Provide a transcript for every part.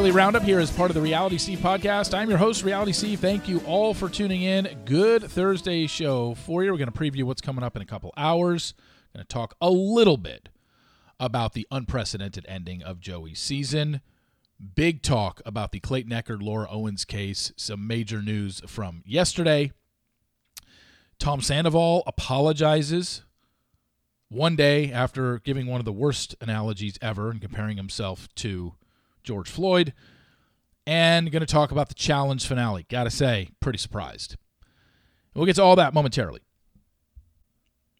Daily Roundup here as part of the Reality Steve podcast. I'm your host, Reality Steve. Thank you all for tuning in. Good Thursday show for you. We're going to preview what's coming up in a couple hours. Going to talk a little bit about the unprecedented ending of Joey's season. Big talk about the Clayton Echard Laura Owens case. Some major news from yesterday. Tom Sandoval apologizes one day after giving one of the worst analogies ever and comparing himself to George Floyd. And going to talk about the challenge finale. Gotta say, pretty surprised. We'll get to all that momentarily.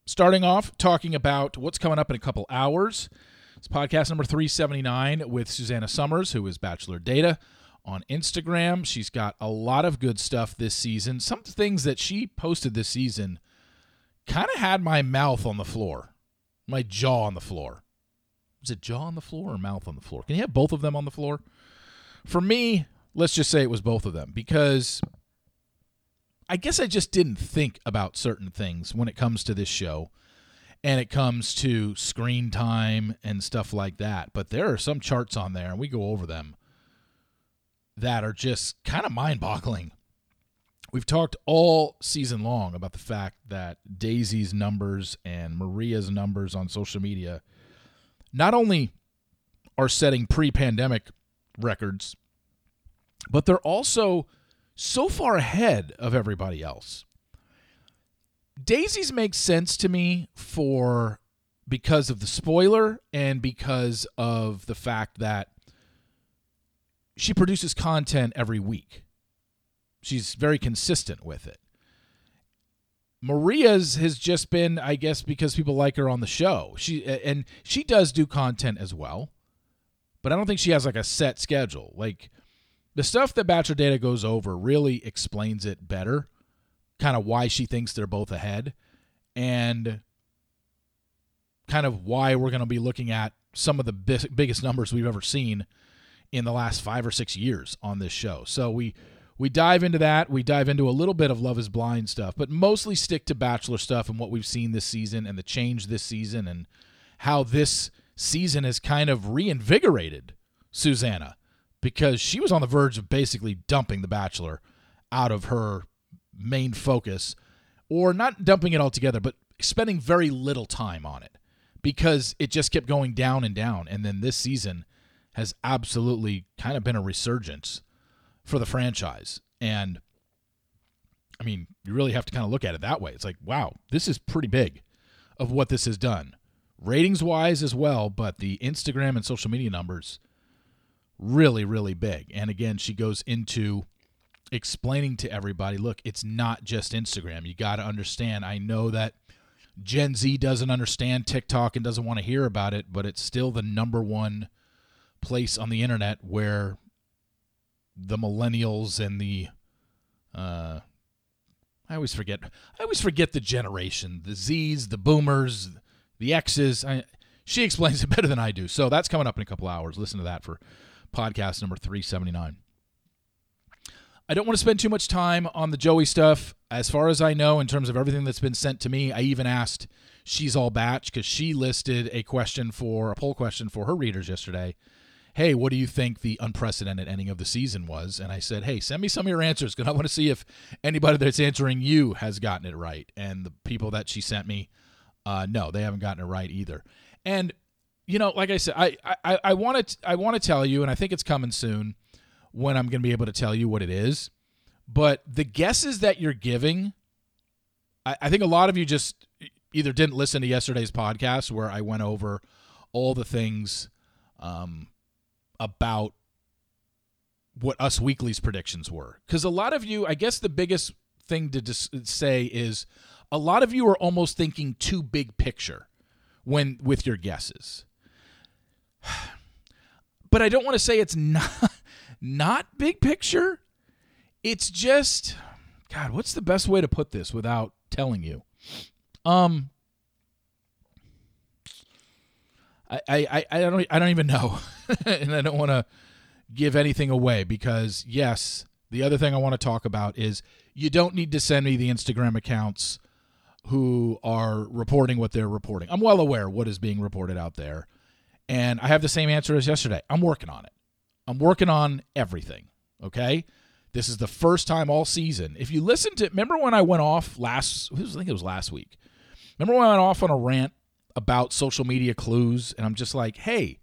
Starting off, talking about what's coming up in a couple hours. It's podcast number 379 with Susanna Summers, who is Bachelor Data on Instagram. She's got a lot of good stuff this season. Some things that she posted this season kind of had my mouth on the floor, my jaw on the floor. Was it jaw on the floor or mouth on the floor? Can you have both of them on the floor? For me, let's just say it was both of them because I guess I just didn't think about certain things when it comes to this show and it comes to screen time and stuff like that. But there are some charts on there, and we go over them that are just kind of mind boggling. We've talked all season long about the fact that Daisy's numbers and Maria's numbers on social media not only are setting pre pandemic records, but they're also so far ahead of everybody else. Daisy's makes sense to me for because of the spoiler and because of the fact that she produces content every week. She's very consistent with it. Maria's has just been, I guess, because people like her on the show. She and she does do content as well, but I don't think she has like a set schedule. Like the stuff that Bachelor Data goes over really explains it better, kind of why she thinks they're both ahead, and kind of why we're going to be looking at some of the biggest numbers we've ever seen in the last five or six years on this show. So we we dive into that. We dive into a little bit of Love is Blind stuff, but mostly stick to Bachelor stuff and what we've seen this season and the change this season and how this season has kind of reinvigorated Susanna because she was on the verge of basically dumping The Bachelor out of her main focus or not dumping it altogether, but spending very little time on it because it just kept going down and down. And then this season has absolutely kind of been a resurgence for the franchise. And I mean, you really have to kind of look at it that way. It's like, wow, this is pretty big of what this has done. Ratings wise as well, but the Instagram and social media numbers really, really big. And again, she goes into explaining to everybody look, it's not just Instagram. You got to understand. I know that Gen Z doesn't understand TikTok and doesn't want to hear about it, but it's still the number one place on the internet where the millennials and the uh, I always forget. I always forget the generation, the Z's, the Boomers, the X's. I, she explains it better than I do. So that's coming up in a couple hours. Listen to that for podcast number 379. I don't want to spend too much time on the Joey stuff. As far as I know, in terms of everything that's been sent to me, I even asked She's All Batch because she listed a question for a poll question for her readers yesterday hey, what do you think the unprecedented ending of the season was? And I said, hey, send me some of your answers because I want to see if anybody that's answering you has gotten it right. And the people that she sent me, uh, no, they haven't gotten it right either. And you know, like I said, I I, I want to I want to tell you, and I think it's coming soon when I'm going to be able to tell you what it is. But the guesses that you're giving, I, I think a lot of you just either didn't listen to yesterday's podcast where I went over all the things um, about what Us Weekly's predictions were. Because a lot of you, I guess the biggest thing to dis- say is a lot of you are almost thinking too big picture when with your guesses. But I don't want to say it's not not big picture. It's just God, what's the best way to put this without telling you? Um I I, I don't I don't even know. and I don't want to give anything away because yes, the other thing I want to talk about is you don't need to send me the Instagram accounts who are reporting what they're reporting. I'm well aware what is being reported out there. And I have the same answer as yesterday. I'm working on it. I'm working on everything. Okay. This is the first time all season. If you listen to, remember when I went off last, I think it was last week. Remember when I went off on a rant about social media clues? And I'm just like, hey,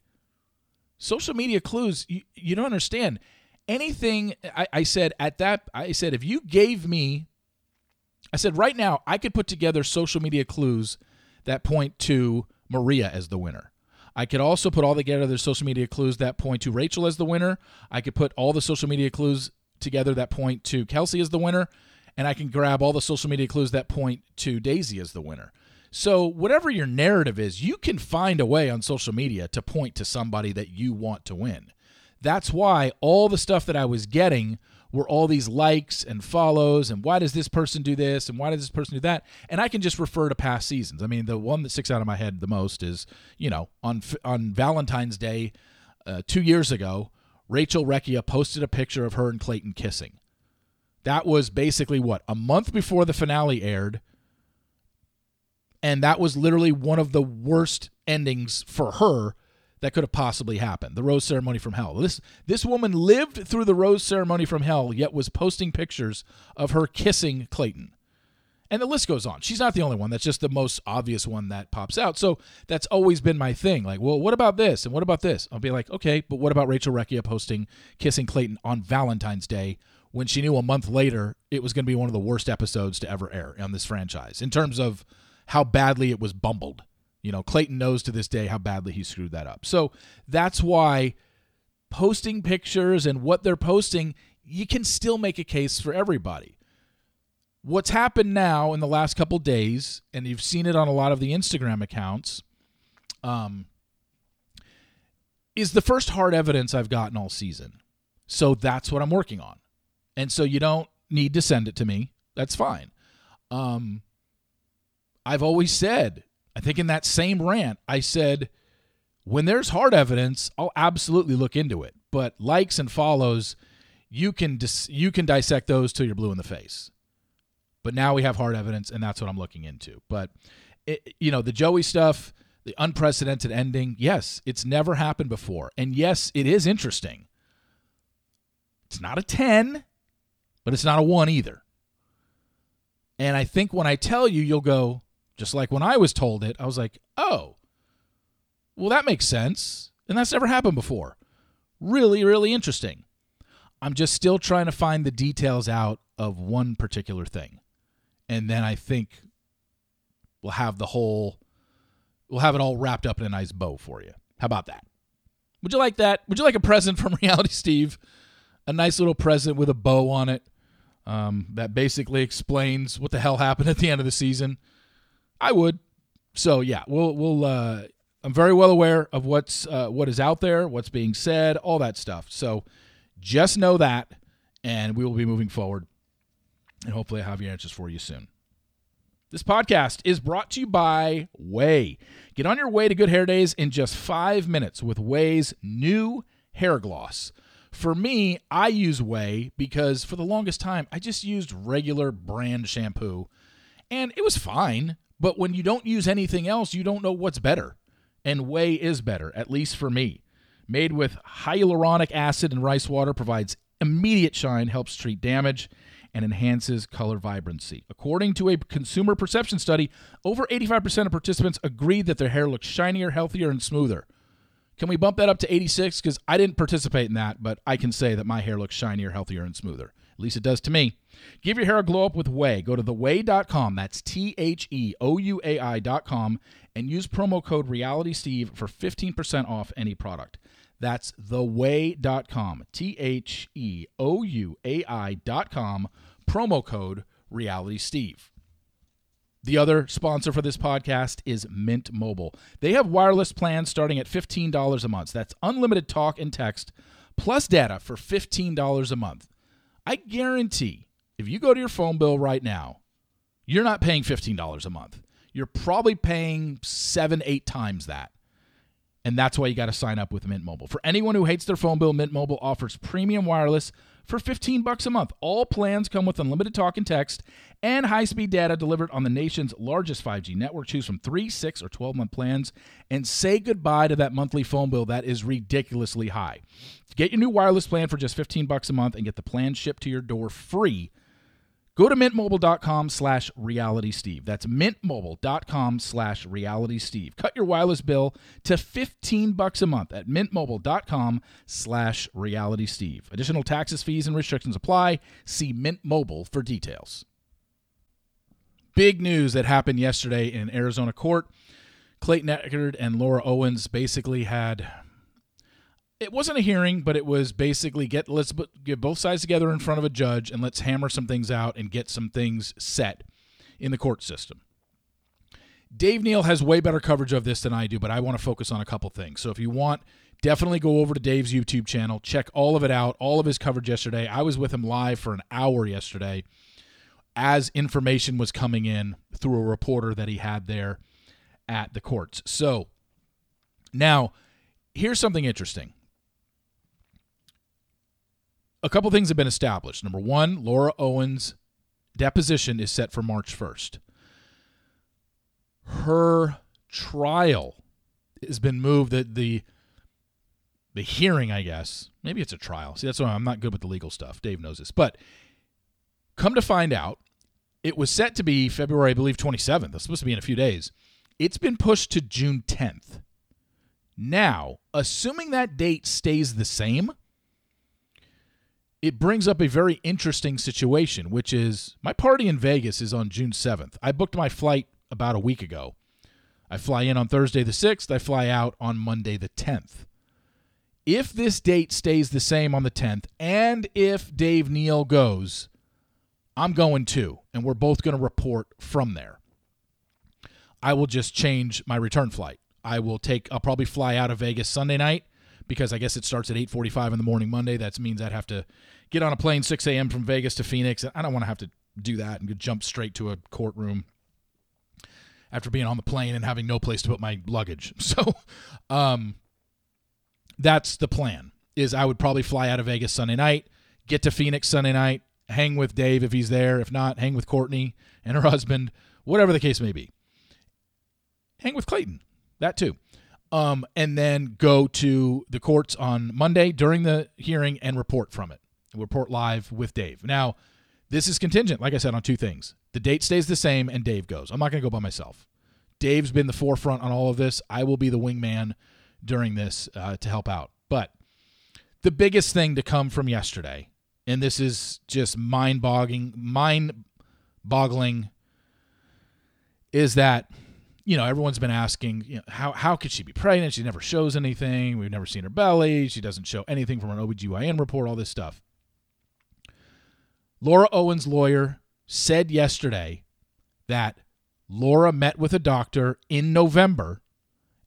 social media clues, you, you don't understand. Anything I, I said at that, I said, if you gave me, I said, right now, I could put together social media clues that point to Maria as the winner. I could also put all together the social media clues that point to Rachel as the winner. I could put all the social media clues together that point to Kelsey as the winner, and I can grab all the social media clues that point to Daisy as the winner. So, whatever your narrative is, you can find a way on social media to point to somebody that you want to win. That's why all the stuff that I was getting were all these likes and follows and why does this person do this and why does this person do that? And i can just refer to past seasons. I mean the one that sticks out of my head the most is you know on on valentine's day uh, two years ago rachel recchia posted a picture of her and clayton kissing. That was basically what a month before the finale aired and that was literally one of the worst endings for her that could have possibly happened. The rose ceremony from hell. This this woman lived through the rose ceremony from hell, yet was posting pictures of her kissing Clayton. And the list goes on. She's not the only one. That's just the most obvious one that pops out. So that's always been my thing. Like, well, what about this? And what about this? I'll be like, okay, but what about Rachel Recchia posting kissing Clayton on Valentine's Day when she knew a month later it was going to be one of the worst episodes to ever air on this franchise in terms of how badly it was bumbled. You know, Clayton knows to this day how badly he screwed that up. So that's why posting pictures and what they're posting, you can still make a case for everybody. What's happened now in the last couple days, and you've seen it on a lot of the Instagram accounts, um, is the first hard evidence I've gotten all season. So that's what I'm working on. And so you don't need to send it to me. That's fine. Um, I've always said I think in that same rant, I said, when there's hard evidence, I'll absolutely look into it. But likes and follows, you can dis- you can dissect those till you're blue in the face. But now we have hard evidence, and that's what I'm looking into. But it, you know, the Joey stuff, the unprecedented ending, yes, it's never happened before, and yes, it is interesting. It's not a ten, but it's not a one either. And I think when I tell you, you'll go, just like when I was told it, I was like, oh, well, that makes sense. And that's never happened before. Really, really interesting. I'm just still trying to find the details out of one particular thing. And then I think we'll have the whole, we'll have it all wrapped up in a nice bow for you. How about that? Would you like that? Would you like a present from Reality Steve? A nice little present with a bow on it um, that basically explains what the hell happened at the end of the season. I would. So yeah, we'll we'll. Uh, I'm very well aware of what's uh, what is out there, what's being said, all that stuff. So just know that, and we will be moving forward, and hopefully I have your answers for you soon. This podcast is brought to you by Ouai. Get on your way to good hair days in just five minutes with Ouai's new hair gloss. For me, I use Ouai because for the longest time I just used regular brand shampoo, and it was fine. But when you don't use anything else, you don't know what's better. And Ouai is better, at least for me. Made with hyaluronic acid and rice water, provides immediate shine, helps treat damage, and enhances color vibrancy. According to a consumer perception study, over 85% of participants agreed that their hair looks shinier, healthier, and smoother. Can we bump that up to 86? Because I didn't participate in that, but I can say that my hair looks shinier, healthier, and smoother. At least it does to me. Give your hair a glow up with Ouai. Go to theouai.com. That's T H E O U A I.com and use promo code RealitySteve for 15% off any product. That's theouai.com. T H E O U A I.com. Promo code RealitySteve. The other sponsor for this podcast is Mint Mobile. They have wireless plans starting at $15 a month. That's unlimited talk and text plus data for $15 a month. I guarantee if you go to your phone bill right now, you're not paying $15 a month. You're probably paying seven, eight times that. And that's why you got to sign up with Mint Mobile. For anyone who hates their phone bill, Mint Mobile offers premium wireless for 15 bucks a month. All plans come with unlimited talk and text and high-speed data delivered on the nation's largest 5G network. Choose from 3, 6, or 12-month plans and say goodbye to that monthly phone bill that is ridiculously high. Get your new wireless plan for just 15 bucks a month and get the plan shipped to your door free. Go to mintmobile.com slash realitysteve. That's mintmobile.com slash realitysteve. Cut your wireless bill to 15 bucks a month at mintmobile.com slash realitysteve. Additional taxes, fees, and restrictions apply. See Mint Mobile for details. Big news that happened yesterday in Arizona court. Clayton Echard and Laura Owens basically had it wasn't a hearing, but it was basically get let's get both sides together in front of a judge and let's hammer some things out and get some things set in the court system. Dave Neal has way better coverage of this than I do, but I want to focus on a couple things. So if you want, definitely go over to Dave's YouTube channel, check all of it out, all of his coverage yesterday. I was with him live for an hour yesterday as information was coming in through a reporter that he had there at the courts. So now, here's something interesting a couple things have been established. Number one, Laura Owens' deposition is set for March 1st. Her trial has been moved. That the the hearing, I guess, maybe it's a trial. See, that's why I'm not good with the legal stuff. Dave knows this, but come to find out, it was set to be February, I believe, 27th. That's supposed to be in a few days. It's been pushed to June 10th. Now, assuming that date stays the same it brings up a very interesting situation, which is my party in Vegas is on June 7th. I booked my flight about a week ago. I fly in on Thursday the 6th, I fly out on Monday the 10th. If this date stays the same on the 10th, and if Dave Neal goes, I'm going too, and we're both going to report from there. I will just change my return flight. I will take, I'll probably fly out of Vegas Sunday night because I guess it starts at 8:45 in the morning Monday. That means I'd have to get on a plane 6 a.m. from Vegas to Phoenix. I don't want to have to do that and jump straight to a courtroom after being on the plane and having no place to put my luggage. So, um, that's the plan. Is I would probably fly out of Vegas Sunday night, get to Phoenix Sunday night, hang with Dave if he's there. If not, hang with Courtney and her husband, whatever the case may be. Hang with Clayton, that too um, and then go to the courts on Monday during the hearing and report from it. Report live with Dave. Now, this is contingent, like I said, on two things. The date stays the same and Dave goes. I'm not going to go by myself. Dave's been the forefront on all of this. I will be the wingman during this uh, to help out. But the biggest thing to come from yesterday, and this is just mind boggling, mind boggling, is that you know, everyone's been asking, you know, how how could she be pregnant? She never shows anything. We've never seen her belly. She doesn't show anything from an OBGYN report, all this stuff. Laura Owens' lawyer said yesterday that Laura met with a doctor in November,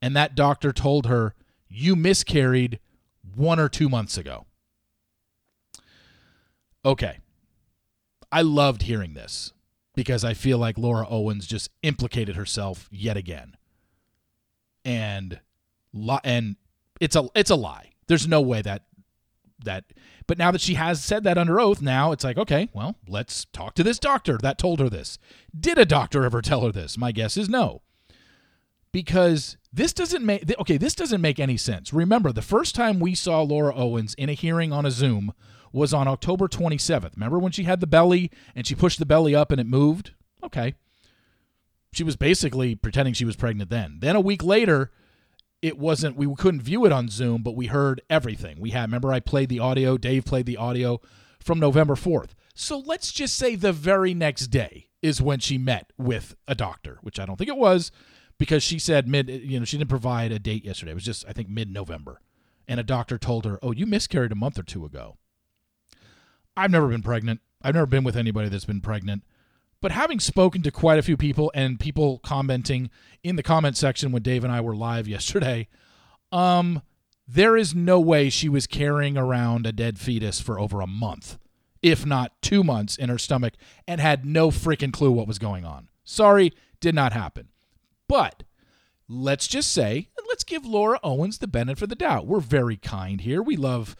and that doctor told her, You miscarried one or two months ago. Okay. I loved hearing this because I feel like Laura Owens just implicated herself yet again. And and it's a it's a lie. There's no way that that but now that she has said that under oath, now it's like, okay, well, let's talk to this doctor that told her this. Did a doctor ever tell her this? My guess is no. Because this doesn't make okay, this doesn't make any sense. Remember, the first time we saw Laura Owens in a hearing on a Zoom was on October 27th. Remember when she had the belly and she pushed the belly up and it moved? Okay. She was basically pretending she was pregnant then. Then a week later, it wasn't, we couldn't view it on Zoom, but we heard everything. We had, remember, I played the audio, Dave played the audio from November 4th. So let's just say the very next day is when she met with a doctor, which I don't think it was because she said mid, you know, she didn't provide a date yesterday. It was just, I think, mid November. And a doctor told her, oh, you miscarried a month or two ago. I've never been pregnant. I've never been with anybody that's been pregnant. But having spoken to quite a few people and people commenting in the comment section when Dave and I were live yesterday, um, there is no way she was carrying around a dead fetus for over a month, if not two months, in her stomach and had no freaking clue what was going on. Sorry, did not happen. But let's just say, let's give Laura Owens the benefit of the doubt. We're very kind here. We love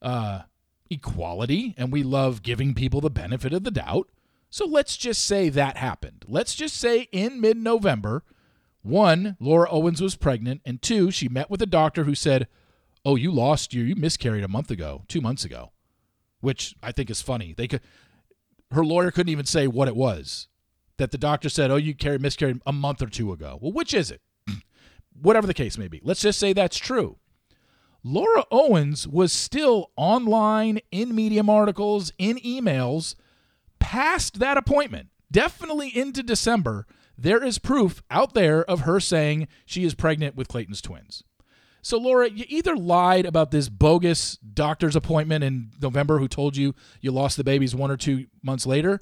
uh, equality and we love giving people the benefit of the doubt. So let's just say that happened. Let's just say in mid November, one, Laura Owens was pregnant, and two, she met with a doctor who said, oh, you lost your, you miscarried a month ago, two months ago, which I think is funny. They could, her lawyer couldn't even say what it was that the doctor said, oh, you carried miscarried a month or two ago. Well, which is it? Whatever the case may be. Let's just say that's true. Laura Owens was still online in Medium articles, in emails, past that appointment, definitely into December. There is proof out there of her saying she is pregnant with Clayton's twins. So, Laura, you either lied about this bogus doctor's appointment in November who told you you lost the babies one or two months later,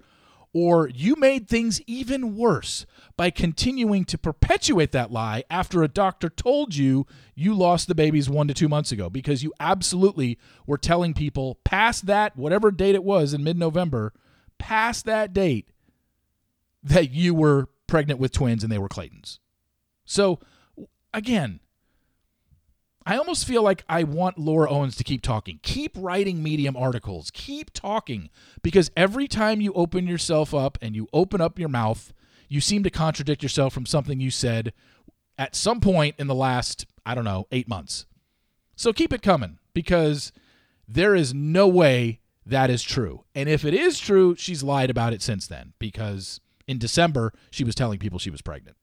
or you made things even worse by continuing to perpetuate that lie after a doctor told you you lost the babies one to two months ago because you absolutely were telling people past that, whatever date it was in mid November, past that date, that you were pregnant with twins and they were Clayton's. So, again, I almost feel like I want Laura Owens to keep talking. Keep writing medium articles. Keep talking because every time you open yourself up and you open up your mouth, you seem to contradict yourself from something you said at some point in the last, I don't know, 8 months. So keep it coming because there is no way that is true. And if it is true, she's lied about it since then because in December she was telling people she was pregnant.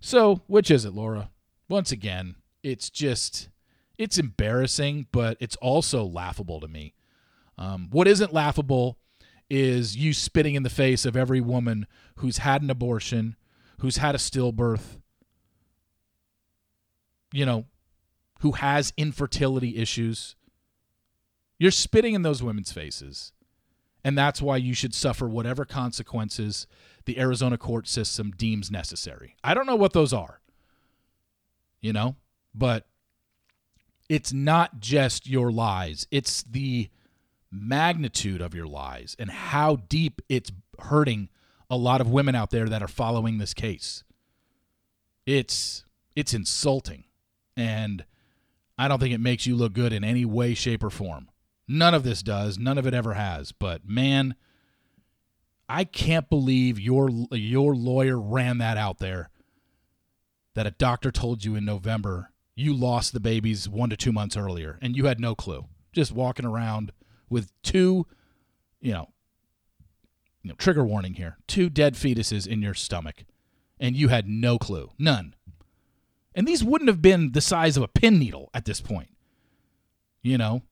So, which is it, Laura? Once again, it's just it's embarrassing, but it's also laughable to me. Um, what isn't laughable is you spitting in the face of every woman who's had an abortion, who's had a stillbirth, you know, who has infertility issues. You're spitting in those women's faces. And that's why you should suffer whatever consequences the Arizona court system deems necessary. I don't know what those are. You know, but it's not just your lies, it's the magnitude of your lies and how deep it's hurting a lot of women out there that are following this case. It's it's insulting and I don't think it makes you look good in any way shape or form. None of this does, none of it ever has, but man, I can't believe your your lawyer ran that out there that a doctor told you in November you lost the babies one to two months earlier and you had no clue. Just walking around with two, you know, you know, trigger warning here, two dead fetuses in your stomach, and you had no clue, none. And these wouldn't have been the size of a pin needle at this point. You know,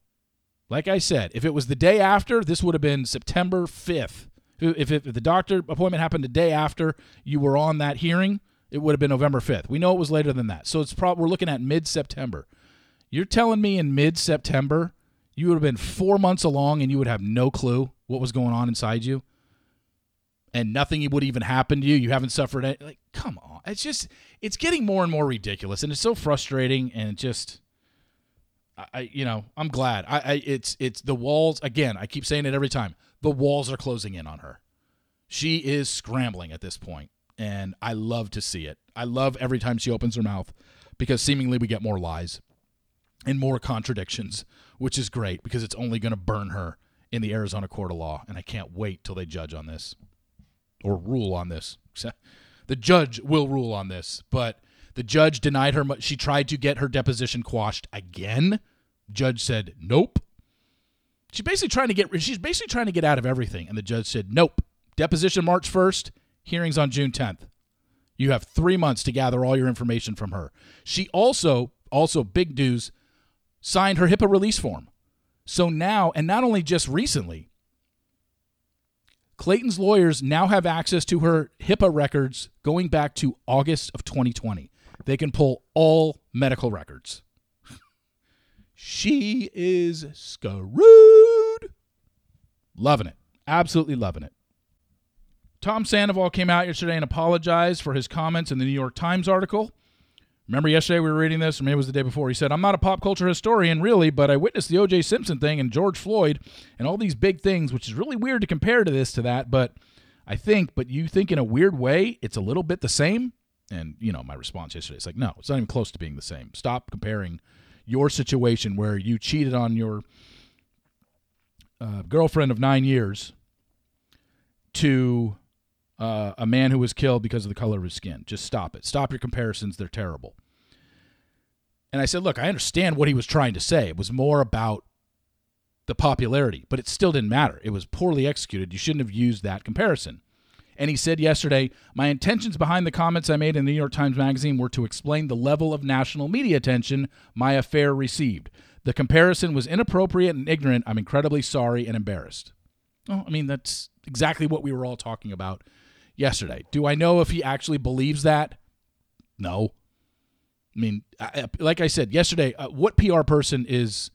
like I said, if it was the day after, this would have been September 5th. If, if, if the doctor appointment happened the day after you were on that hearing, it would have been November 5th. We know it was later than that. So it's probably we're looking at mid-September. You're telling me in mid-September you would have been 4 months along and you would have no clue what was going on inside you? And nothing would even happen to you. You haven't suffered it. Like, come on. It's just it's getting more and more ridiculous and it's so frustrating and just I, you know, I'm glad. I, I, it's, it's the walls again. I keep saying it every time. The walls are closing in on her. She is scrambling at this point, and I love to see it. I love every time she opens her mouth because seemingly we get more lies and more contradictions, which is great because it's only going to burn her in the Arizona court of law, and I can't wait till they judge on this or rule on this. The judge will rule on this, but the judge denied her. She tried to get her deposition quashed again. Judge said nope. She's basically trying to get. She's basically trying to get out of everything, and the judge said nope. Deposition March first. Hearings on June 10th. You have three months to gather all your information from her. She also, also big news, signed her HIPAA release form. So now, and not only just recently, Clayton's lawyers now have access to her HIPAA records going back to August of 2020. They can pull all medical records. she is screwed. Loving it. Absolutely loving it. Tom Sandoval came out yesterday and apologized for his comments in the New York Times article. Remember yesterday we were reading this, or maybe it was the day before. He said, I'm not a pop culture historian, really, but I witnessed the O.J. Simpson thing and George Floyd and all these big things, which is really weird to compare to this to that. But I think, but you think in a weird way, it's a little bit the same. And, you know, my response yesterday is like, no, it's not even close to being the same. Stop comparing your situation where you cheated on your uh, girlfriend of nine years to uh, a man who was killed because of the color of his skin. Just stop it. Stop your comparisons. They're terrible. And I said, look, I understand what he was trying to say. It was more about the popularity, but it still didn't matter. It was poorly executed. You shouldn't have used that comparison. And he said yesterday, My intentions behind the comments I made in the New York Times Magazine were to explain the level of national media attention my affair received. The comparison was inappropriate and ignorant. I'm incredibly sorry and embarrassed. Well, I mean, that's exactly what we were all talking about yesterday. Do I know if he actually believes that? No. I mean, like I said yesterday, uh, what PR person is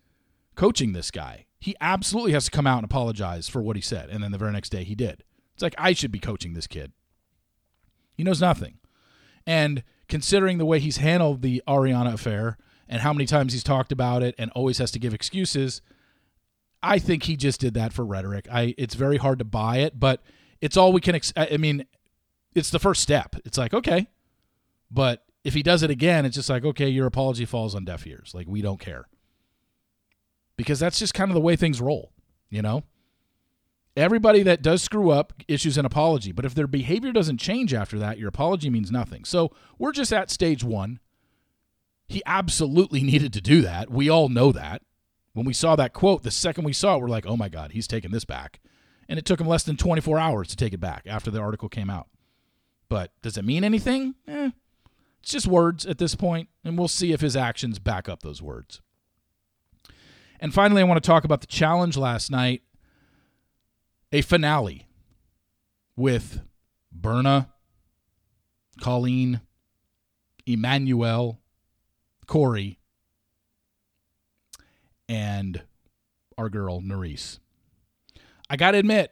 coaching this guy? He absolutely has to come out and apologize for what he said. And then the very next day he did. It's like, I should be coaching this kid. He knows nothing. And considering the way he's handled the Ariana affair and how many times he's talked about it and always has to give excuses, I think he just did that for rhetoric. I it's very hard to buy it, but it's all we can ex- I mean, it's the first step. It's like, okay. But if he does it again, it's just like, okay, your apology falls on deaf ears. Like we don't care. Because that's just kind of the way things roll, you know? Everybody that does screw up issues an apology, but if their behavior doesn't change after that, your apology means nothing. So we're just at stage one. He absolutely needed to do that. We all know that. When we saw that quote, the second we saw it, we're like, oh my God, he's taking this back. And it took him less than 24 hours to take it back after the article came out. But does it mean anything? Eh, it's just words at this point, and we'll see if his actions back up those words. And finally, I want to talk about the challenge last night a finale with Berna, Colleen, Emanuel, Corey, and our girl, Nurys. I got to admit,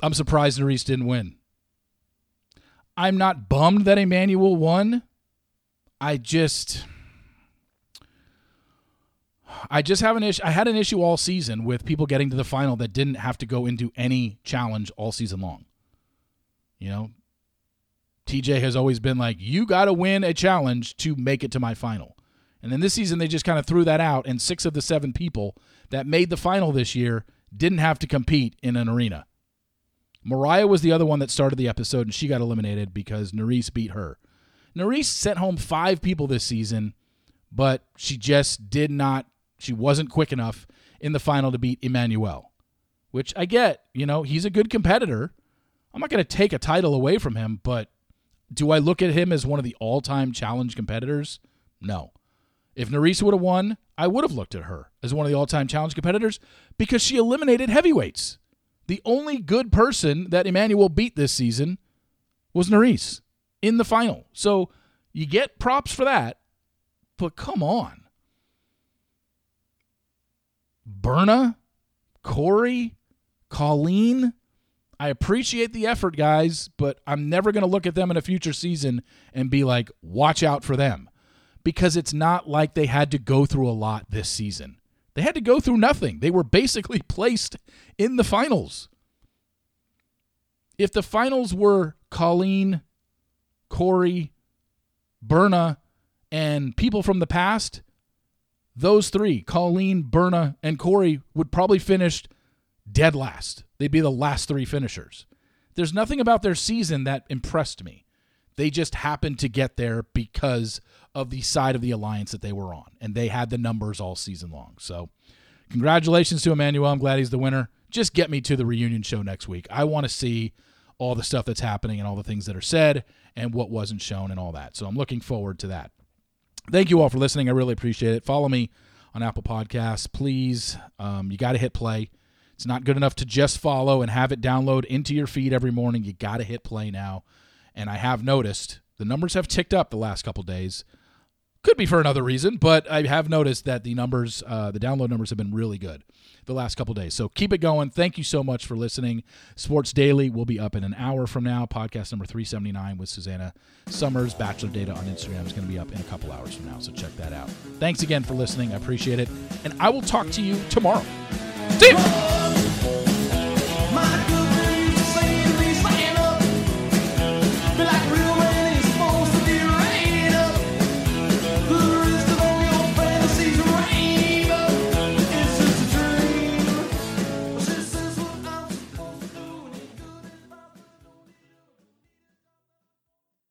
I'm surprised Nurys didn't win. I'm not bummed that Emanuel won. I just I just have an issue. I had an issue all season with people getting to the final that didn't have to go into any challenge all season long. You know, TJ has always been like, you got to win a challenge to make it to my final. And then this season, they just kind of threw that out, and six of the seven people that made the final this year didn't have to compete in an arena. Mariah was the other one that started the episode, and she got eliminated because Nurys beat her. Nurys sent home five people this season, but she just did not she wasn't quick enough in the final to beat Emanuel, which I get. You know, he's a good competitor. I'm not going to take a title away from him, but do I look at him as one of the all time challenge competitors? No. If Nurys would have won, I would have looked at her as one of the all time challenge competitors because she eliminated heavyweights. The only good person that Emanuel beat this season was Nurys in the final. So you get props for that, but come on. Berna, Corey, Colleen. I appreciate the effort, guys, but I'm never going to look at them in a future season and be like, watch out for them. Because it's not like they had to go through a lot this season. They had to go through nothing. They were basically placed in the finals. If the finals were Colleen, Corey, Berna, and people from the past, those three, Colleen, Berna, and Corey, would probably finish dead last. They'd be the last three finishers. There's nothing about their season that impressed me. They just happened to get there because of the side of the alliance that they were on, and they had the numbers all season long. So, congratulations to Emanuel. I'm glad he's the winner. Just get me to the reunion show next week. I want to see all the stuff that's happening and all the things that are said and what wasn't shown and all that. So, I'm looking forward to that. Thank you all for listening. I really appreciate it. Follow me on Apple Podcasts, please. Um, you got to hit play. It's not good enough to just follow and have it download into your feed every morning. You got to hit play now. And I have noticed the numbers have ticked up the last couple days. Could be for another reason, but I have noticed that the numbers, uh, the download numbers have been really good the last couple days. So keep it going. Thank you so much for listening. Sports Daily will be up in an hour from now. Podcast number 379 with Susanna Summers. Bachelor Data on Instagram is going to be up in a couple hours from now. So check that out. Thanks again for listening. I appreciate it. And I will talk to you tomorrow. See you.